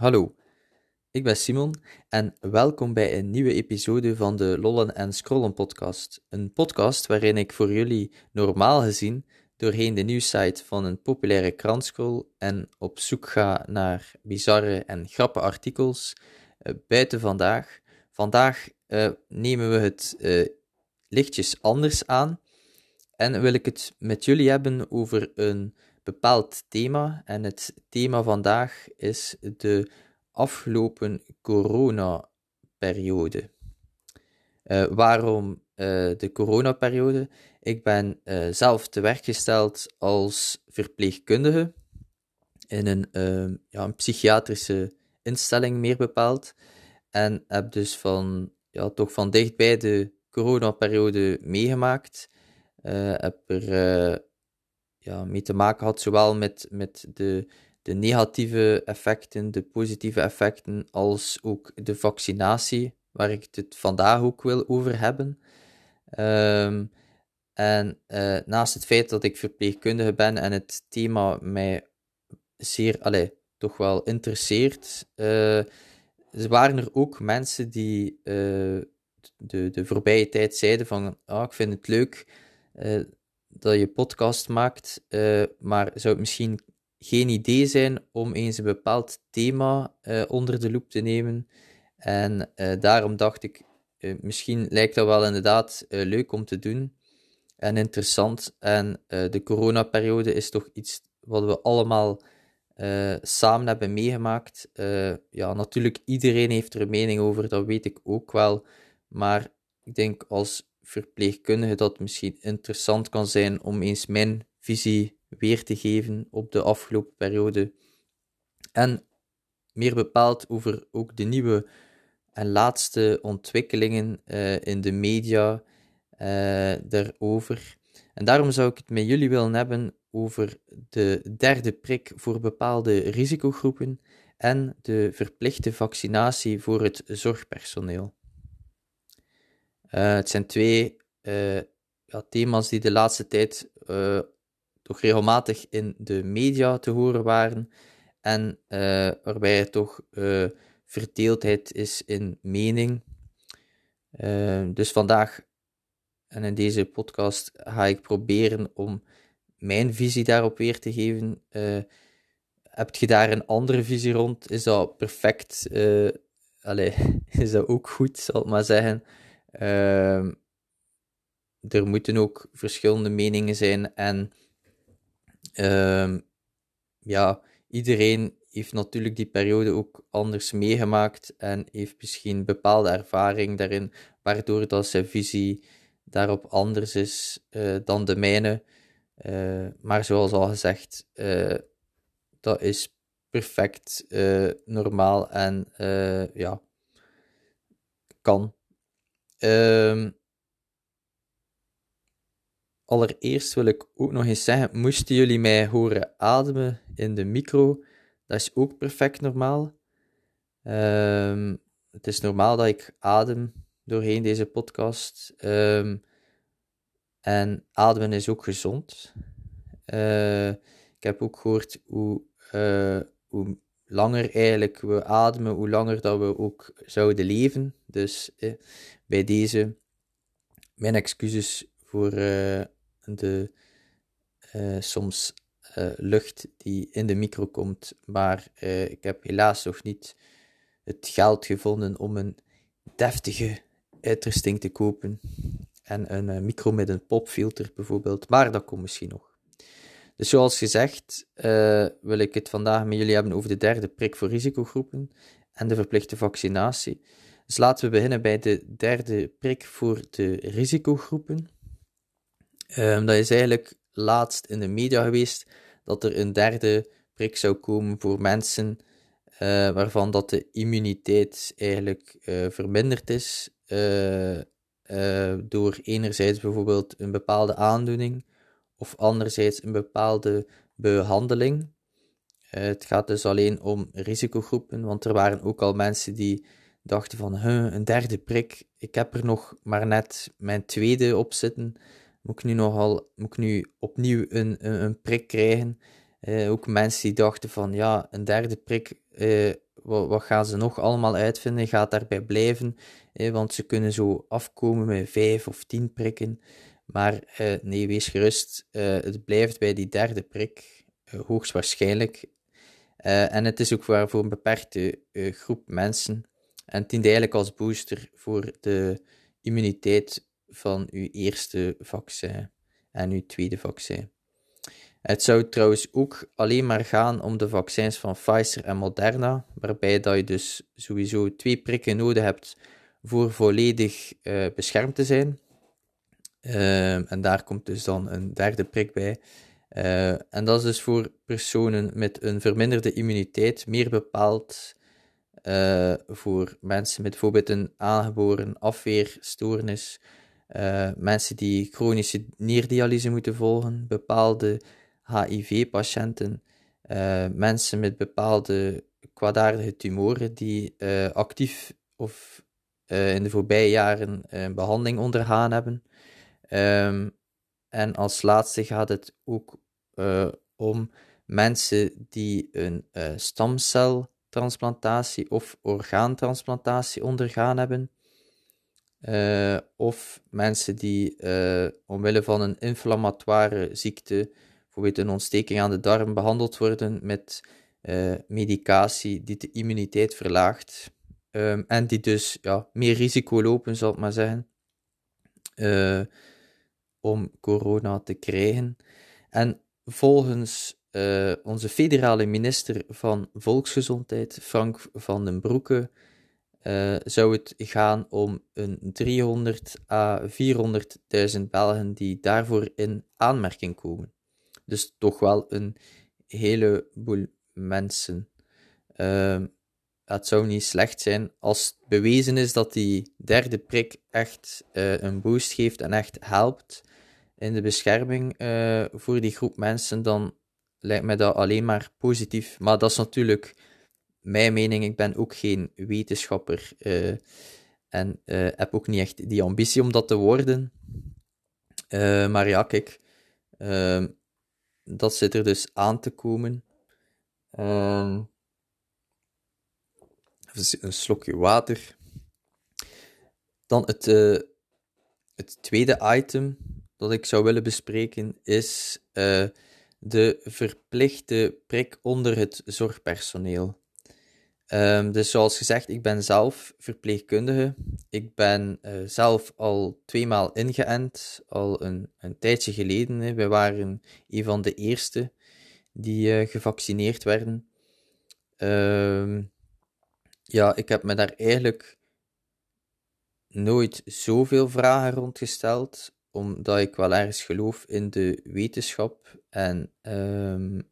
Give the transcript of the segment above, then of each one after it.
Hallo, ik ben Simon en welkom bij een nieuwe episode van de Lollen en Scrollen podcast. Een podcast waarin ik voor jullie normaal gezien doorheen de nieuwsite van een populaire krant scroll en op zoek ga naar bizarre en grappe artikels uh, buiten vandaag. Vandaag uh, nemen we het uh, lichtjes anders aan en wil ik het met jullie hebben over een bepaald thema. En het thema vandaag is de afgelopen coronaperiode. Uh, waarom uh, de coronaperiode? Ik ben uh, zelf te werk gesteld als verpleegkundige in een, ja, een psychiatrische instelling, meer bepaald. En heb dus van, ja, toch van dichtbij de coronaperiode meegemaakt. heb er ja, mee te maken had, zowel met, met de, de negatieve effecten, de positieve effecten, als ook de vaccinatie, waar ik het vandaag ook wil over hebben. Um, en uh, naast het feit dat ik verpleegkundige ben en het thema mij zeer, allez, toch wel interesseert, uh, waren er ook mensen die uh, de, de voorbije tijd zeiden van, ah, ik vind het leuk dat je podcast maakt, uh, maar zou het misschien geen idee zijn om eens een bepaald thema uh, onder de loep te nemen? En uh, daarom dacht ik, misschien lijkt dat wel inderdaad leuk om te doen en interessant. En de coronaperiode is toch iets wat we allemaal samen hebben meegemaakt. ja, natuurlijk, iedereen heeft er een mening over, dat weet ik ook wel. Maar ik denk als verpleegkundige dat misschien interessant kan zijn om eens mijn visie weer te geven op de afgelopen periode. En meer bepaald over ook de nieuwe en laatste ontwikkelingen uh, in de media uh, daarover. En daarom zou ik het met jullie willen hebben over de derde prik voor bepaalde risicogroepen en de verplichte vaccinatie voor het zorgpersoneel. Uh, het zijn twee uh, ja, thema's die de laatste tijd uh, toch regelmatig in de media te horen waren en waarbij er toch verdeeldheid is in mening. dus vandaag en in deze podcast ga ik proberen om mijn visie daarop weer te geven. heb je daar een andere visie rond? Is dat perfect? Allez, is dat ook goed, zal ik maar zeggen. Uh, er moeten ook verschillende meningen zijn en uh, ja, iedereen heeft natuurlijk die periode ook anders meegemaakt en heeft misschien bepaalde ervaring daarin, waardoor dat zijn visie daarop anders is uh, dan de mijne. Uh, maar zoals al gezegd, uh, dat is perfect normaal en ja, kan. Um, allereerst wil ik ook nog eens zeggen, moesten jullie mij horen ademen in de micro, dat is ook perfect normaal. Um, het is normaal dat ik adem doorheen deze podcast. Um, en ademen is ook gezond. Uh, ik heb ook gehoord hoe, uh, hoe langer eigenlijk we ademen, hoe langer dat we ook zouden leven. Dus eh, bij deze mijn excuses voor uh, de uh, soms uh, lucht die in de micro komt, maar ik heb helaas nog niet het geld gevonden om een deftige uitrusting te kopen en een micro met een popfilter bijvoorbeeld, maar dat komt misschien nog. Dus zoals gezegd wil ik het vandaag met jullie hebben over de derde prik voor risicogroepen en de verplichte vaccinatie. Dus laten we beginnen bij de derde prik voor de risicogroepen. Um, dat is eigenlijk laatst in de media geweest dat er een derde prik zou komen voor mensen uh, waarvan dat de immuniteit eigenlijk uh, verminderd is uh, door enerzijds bijvoorbeeld een bepaalde aandoening of anderzijds een bepaalde behandeling. Het gaat dus alleen om risicogroepen, want er waren ook al mensen die dachten van een derde prik, ik heb er nog maar net mijn tweede op zitten, moet ik nu, nogal, moet ik nu opnieuw een, een, een prik krijgen? ook mensen die dachten van ja, een derde prik, wat, wat, gaan ze nog allemaal uitvinden? Gaat daarbij blijven? want ze kunnen zo afkomen met vijf of tien prikken. Maar nee, wees gerust, het blijft bij die derde prik, hoogstwaarschijnlijk. en het is ook voor, voor een beperkte groep mensen. En dient eigenlijk als booster voor de immuniteit van uw eerste vaccin en uw tweede vaccin. Het zou trouwens ook alleen maar gaan om de vaccins van Pfizer en Moderna, waarbij dat je dus sowieso twee prikken nodig hebt voor volledig uh, beschermd te zijn. Uh, en daar komt dus dan een derde prik bij. Uh, en dat is dus voor personen met een verminderde immuniteit, meer bepaald uh, voor mensen met bijvoorbeeld een aangeboren afweerstoornis, uh, mensen die chronische nierdialyse moeten volgen, bepaalde HIV-patiënten, uh, mensen met bepaalde kwaadaardige tumoren die actief of in de voorbije jaren behandeling ondergaan hebben. Um, en als laatste gaat het ook om mensen die een stamcel transplantatie of orgaantransplantatie ondergaan hebben. Uh, of mensen die uh, omwille van een inflammatoire ziekte, bijvoorbeeld een ontsteking aan de darm, behandeld worden met uh, medicatie die de immuniteit verlaagt. Um, en die dus ja, meer risico lopen, zal ik maar zeggen, om corona te krijgen. En volgens uh, onze federale minister van Volksgezondheid, Frank van den Broeke, uh, zou het gaan om een 300 à 400.000 Belgen die daarvoor in aanmerking komen. Dus toch wel een heleboel mensen. Uh, het zou niet slecht zijn als bewezen is dat die derde prik echt uh, een boost geeft en echt helpt in de bescherming voor die groep mensen, dan lijkt mij dat alleen maar positief. Maar dat is natuurlijk mijn mening. Ik ben ook geen wetenschapper uh, en uh, heb ook niet echt die ambitie om dat te worden. Uh, maar ja, kijk, ehm, dat zit er dus aan te komen. Ehm, even een slokje water. Dan het, het tweede item dat ik zou willen bespreken is de verplichte prik onder het zorgpersoneel. Um, dus zoals gezegd, ik ben zelf verpleegkundige. Ik ben uh, zelf al tweemaal ingeënt, al een, een tijdje geleden. Hè. Wij waren een van de eerste die uh, gevaccineerd werden. Um, ja, ik heb me daar eigenlijk nooit zoveel vragen rondgesteld omdat ik wel ergens geloof in de wetenschap. En um,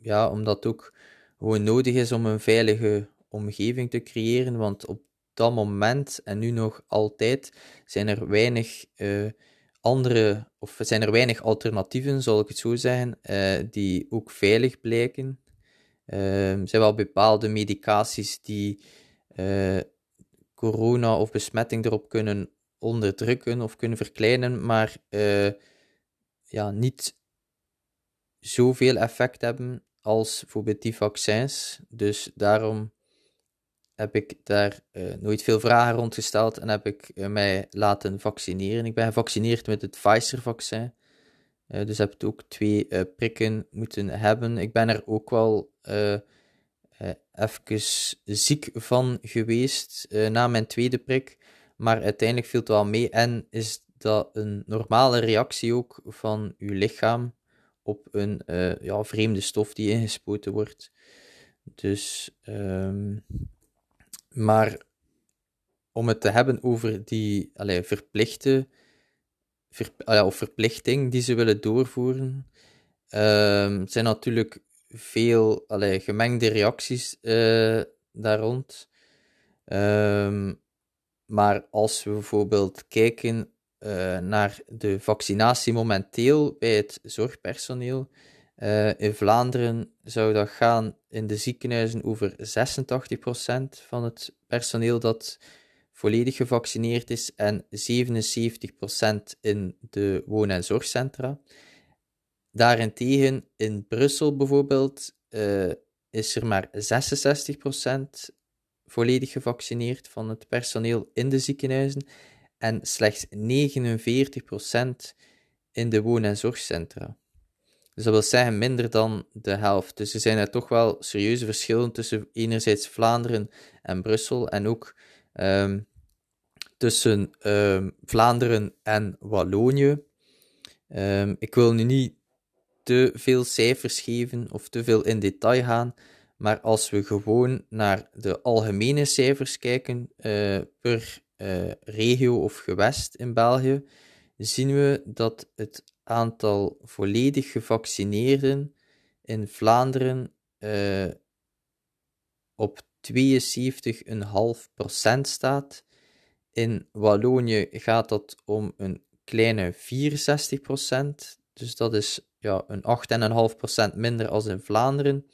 ja, omdat het ook gewoon nodig is om een veilige omgeving te creëren. Want op dat moment en nu nog altijd zijn er weinig uh, andere, of zijn er weinig alternatieven, zal ik het zo zeggen, uh, die ook veilig blijken. Uh, er zijn wel bepaalde medicaties die uh, corona of besmetting erop kunnen onderdrukken of kunnen verkleinen, maar uh, ja, niet zoveel effect hebben als bijvoorbeeld die vaccins. Dus daarom heb ik daar uh, nooit veel vragen rond gesteld en heb ik uh, mij laten vaccineren. Ik ben gevaccineerd met het Pfizer-vaccin. Dus heb ik ook twee prikken moeten hebben. Ik ben er ook wel even ziek van geweest na mijn tweede prik. Maar uiteindelijk viel het wel mee en is dat een normale reactie ook van uw lichaam op een uh, ja, vreemde stof die ingespoten wordt. Dus, um, maar om het te hebben over die allee, verplichte, of verplichting die ze willen doorvoeren, um, zijn natuurlijk veel allee, gemengde reacties uh, daar rond. Um, maar als we bijvoorbeeld kijken uh, naar de vaccinatie momenteel bij het zorgpersoneel, uh, in Vlaanderen zou dat gaan in de ziekenhuizen over 86% van het personeel dat volledig gevaccineerd is en 77% in de woon- en zorgcentra. daarentegen in Brussel bijvoorbeeld is er maar 66% volledig gevaccineerd van het personeel in de ziekenhuizen en slechts 49% in de woon- en zorgcentra. Dus dat wil zeggen minder dan de helft. Dus er zijn er toch wel serieuze verschillen tussen enerzijds Vlaanderen en Brussel en ook ehm, tussen ehm, Vlaanderen en Wallonië. Um, ik wil nu niet te veel cijfers geven of te veel in detail gaan, maar als we gewoon naar de algemene cijfers kijken uh, per uh, regio of gewest in België, zien we dat het aantal volledig gevaccineerden in Vlaanderen uh, op 72,5% staat. In Wallonië gaat dat om een kleine 64%. Dus dat is ja, een 8,5% minder als in Vlaanderen.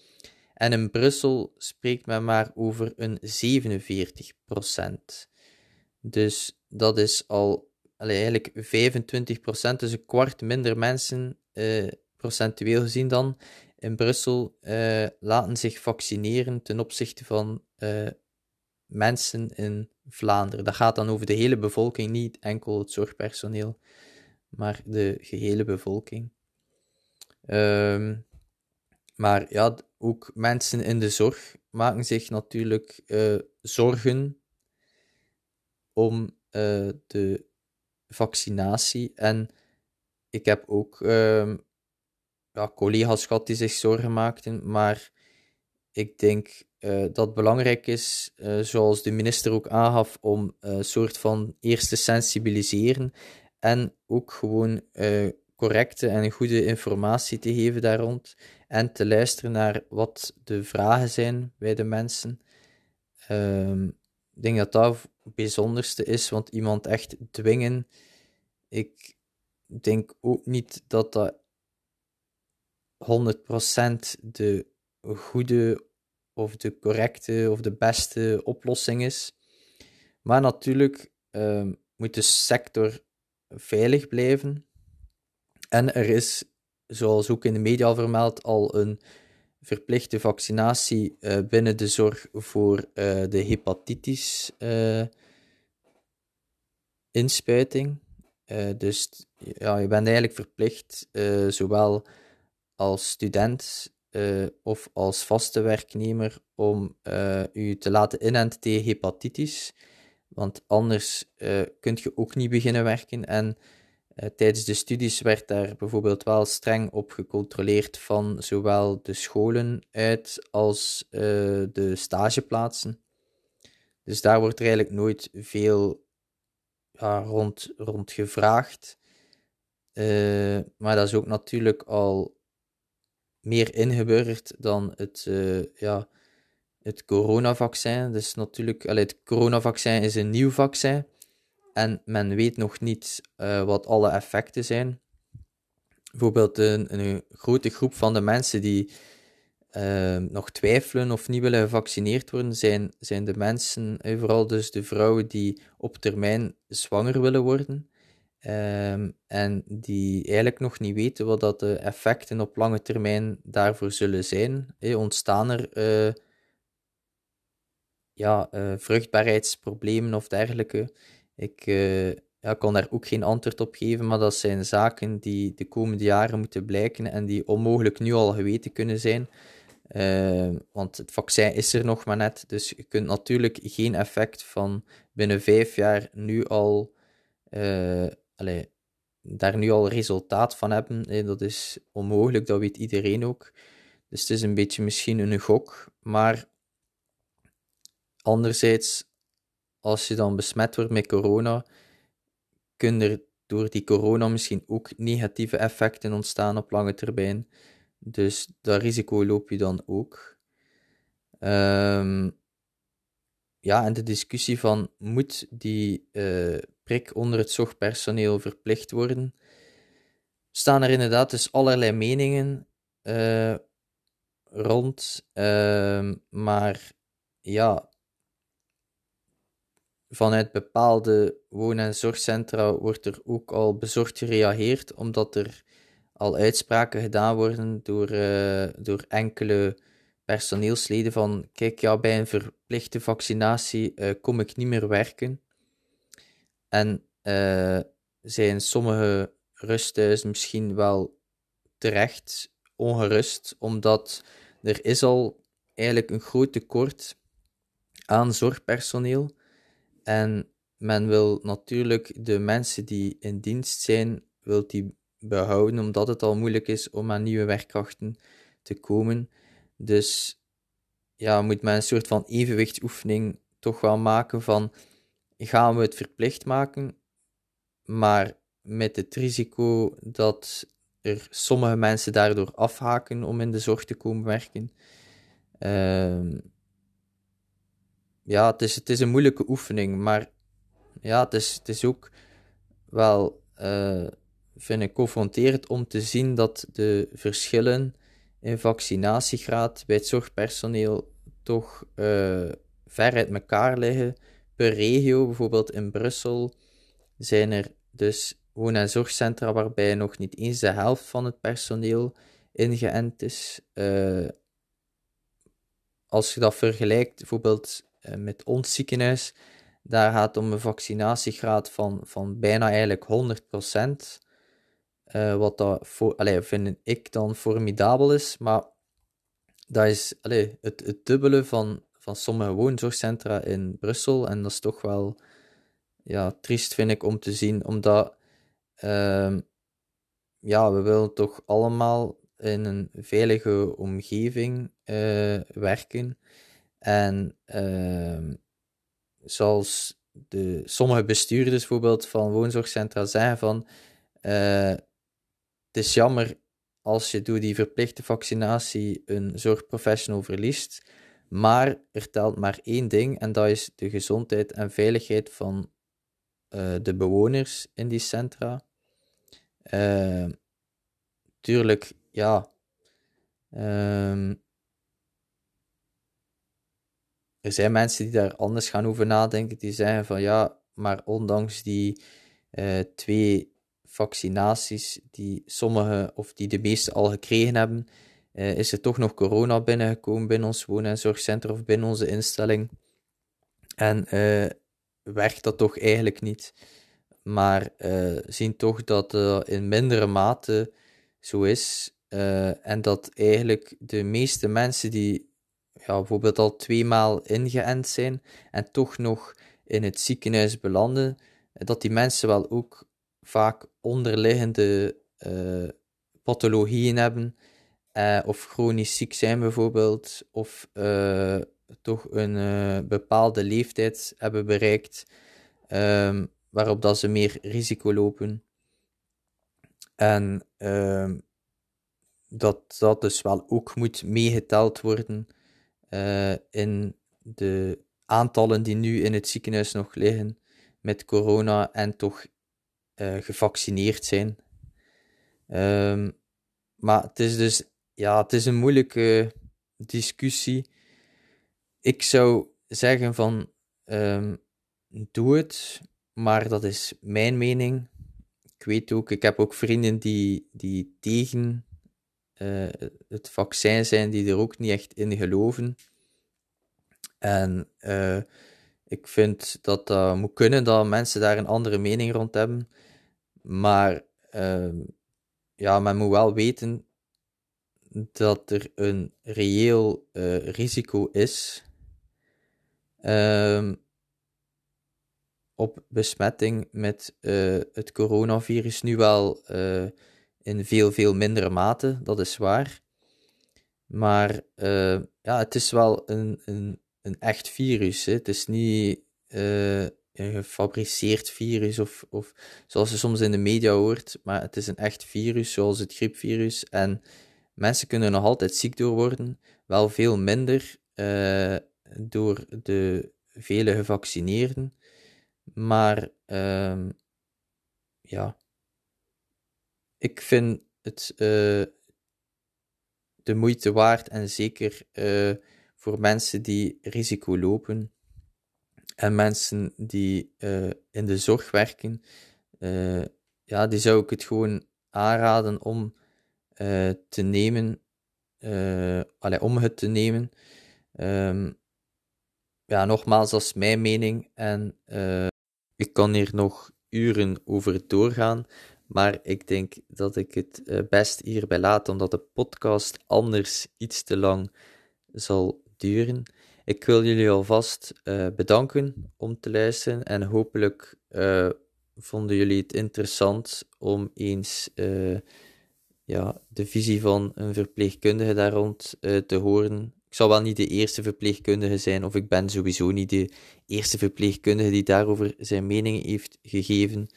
En in Brussel spreekt men maar over een 47%. Dus dat is al eigenlijk 25%, dus een kwart minder mensen, eh, procentueel gezien dan, in Brussel eh, laten zich vaccineren ten opzichte van eh, mensen in Vlaanderen. Dat gaat dan over de hele bevolking, niet enkel het zorgpersoneel, maar de gehele bevolking. Um, maar ja, ook mensen in de zorg maken zich natuurlijk uh, zorgen om uh, de vaccinatie. En ik heb ook uh, ja, collega's gehad die zich zorgen maakten, maar ik denk uh, dat het belangrijk is, zoals de minister ook aangaf, om een soort van eerst te sensibiliseren en ook gewoon correcte en goede informatie te geven daar rond en te luisteren naar wat de vragen zijn bij de mensen. Um, ik denk dat dat het bijzonderste is, want iemand echt dwingen. Ik denk ook niet dat dat 100% de goede of de correcte of de beste oplossing is. Maar natuurlijk um, moet de sector veilig blijven. En er is, zoals ook in de media al vermeld, al een verplichte vaccinatie uh, binnen de zorg voor uh, de hepatitis uh, inspuiting. dus ja, je bent eigenlijk verplicht, zowel als student of als vaste werknemer, om u te laten inenten tegen hepatitis. Want anders kun je ook niet beginnen werken. En eh, tijdens de studies werd daar bijvoorbeeld wel streng op gecontroleerd van zowel de scholen uit als uh, de stageplaatsen. Dus daar wordt er eigenlijk nooit veel ja, rond, rond gevraagd. Uh, maar dat is ook natuurlijk al meer ingeburgerd dan het, ja, het coronavaccin. Dus natuurlijk, allee, het coronavaccin is een nieuw vaccin en men weet nog niet uh, wat alle effecten zijn. Bijvoorbeeld een, een, grote groep van de mensen die uh, nog twijfelen of niet willen gevaccineerd worden, zijn, zijn de mensen, uh, vooral dus de vrouwen die op termijn zwanger willen worden. Uh, en die eigenlijk nog niet weten wat dat de effecten op lange termijn daarvoor zullen zijn. ontstaan er eh, ja, vruchtbaarheidsproblemen of dergelijke? Ik uh, ja, kan daar ook geen antwoord op geven, maar dat zijn zaken die de komende jaren moeten blijken en die onmogelijk nu al geweten kunnen zijn. Uh, want het vaccin is er nog maar net, dus je kunt natuurlijk geen effect van binnen vijf jaar nu al, uh, allez, daar nu al resultaat van hebben. dat is onmogelijk, dat weet iedereen ook. Dus het is een beetje misschien een gok, maar anderzijds als je dan besmet wordt met corona, kunnen er door die corona misschien ook negatieve effecten ontstaan op lange termijn. Dus dat risico loop je dan ook. Um, ja, en de discussie van moet die uh, prik onder het zorgpersoneel verplicht worden, staan er inderdaad dus allerlei meningen uh, rond. Uh, maar ja, vanuit bepaalde woon- en zorgcentra wordt er ook al bezorgd gereageerd, omdat er al uitspraken gedaan worden door, uh, door enkele personeelsleden van kijk, ja, bij een verplichte vaccinatie uh, kom ik niet meer werken. En uh, zijn sommige rusthuizen misschien wel terecht ongerust, omdat er is al eigenlijk een groot tekort aan zorgpersoneel. En men wil natuurlijk de mensen die in dienst zijn, wil die behouden, omdat het al moeilijk is om aan nieuwe werkkrachten te komen. Dus ja, moet men een soort van evenwichtsoefening toch wel maken van gaan we het verplicht maken, maar met het risico dat er sommige mensen daardoor afhaken om in de zorg te komen werken. Uh, ja, het is, het is een moeilijke oefening, maar ja, het is, het is ook wel, uh, vind ik, confronterend om te zien dat de verschillen in vaccinatiegraad bij het zorgpersoneel toch uh, ver uit elkaar liggen. Per regio, bijvoorbeeld in Brussel, zijn er dus woon- en zorgcentra waarbij nog niet eens de helft van het personeel ingeënt is. Uh, als je dat vergelijkt, bijvoorbeeld met ons ziekenhuis, daar gaat om een vaccinatiegraad van, van bijna eigenlijk 100%. Uh, wat dat voor, vind ik dan formidabel is, maar dat is allee, het, het dubbele van, van sommige woonzorgcentra in Brussel. En dat is toch wel ja, triest, vind ik, om te zien, omdat uh, ja, we willen toch allemaal in een veilige omgeving uh, werken. En uh, zoals de, sommige bestuurders bijvoorbeeld van woonzorgcentra zeggen van uh, het is jammer als je door die verplichte vaccinatie een zorgprofessional verliest, maar er telt maar één ding en dat is de gezondheid en veiligheid van uh, de bewoners in die centra. Uh, tuurlijk, ja. Um, er zijn mensen die daar anders gaan over nadenken, die zeggen van ja, maar ondanks die uh, twee vaccinaties die sommige of die de meeste al gekregen hebben, uh, is er toch nog corona binnengekomen binnen ons woon- en zorgcentrum of binnen onze instelling. En uh, werkt dat toch eigenlijk niet. Maar zien toch dat dat in mindere mate zo is. en dat eigenlijk de meeste mensen die ja, bijvoorbeeld al tweemaal ingeënt zijn en toch nog in het ziekenhuis belanden, dat die mensen wel ook vaak onderliggende uh, pathologieën hebben, uh, of chronisch ziek zijn bijvoorbeeld, of uh, toch een bepaalde leeftijd hebben bereikt, um, waarop dat ze meer risico lopen. En ehm, dat dat dus wel ook moet meegeteld worden uh, in de aantallen die nu in het ziekenhuis nog liggen met corona en toch uh, gevaccineerd zijn. Um, maar het is dus, ja, het is een moeilijke discussie. Ik zou zeggen van, um, doe het, maar dat is mijn mening. Ik weet ook, ik heb ook vrienden die, die tegen uh, het vaccin zijn die er ook niet echt in geloven. En uh, ik vind dat dat moet kunnen, dat mensen daar een andere mening rond hebben. Maar uh, ja, men moet wel weten dat er een reëel risico is uh, op besmetting met het coronavirus. Nu wel in veel, veel mindere mate, dat is waar. Maar uh, ja, het is wel een, een, een echt virus. Hè. Het is niet uh, een gefabriceerd virus of, of zoals je soms in de media hoort, maar het is een echt virus, zoals het griepvirus. En mensen kunnen nog altijd ziek door worden, wel veel minder uh, door de vele gevaccineerden. Maar uh, ja, ik vind het uh, de moeite waard en zeker uh, voor mensen die risico lopen en mensen die uh, in de zorg werken, ja, die zou ik het gewoon aanraden om te nemen, allee, om het te nemen. Um, ja, nogmaals, dat is mijn mening en ik kan hier nog uren over doorgaan, maar ik denk dat ik het uh, best hierbij laat, omdat de podcast anders iets te lang zal duren. Ik wil jullie alvast uh, bedanken om te luisteren en hopelijk uh, vonden jullie het interessant om eens ja, de visie van een verpleegkundige daar rond te horen. Ik zal wel niet de eerste verpleegkundige zijn, of ik ben sowieso niet de eerste verpleegkundige die daarover zijn mening heeft gegeven.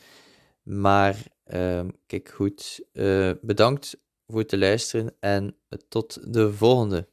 Maar uh, kijk goed, uh, bedankt voor het luisteren en tot de volgende.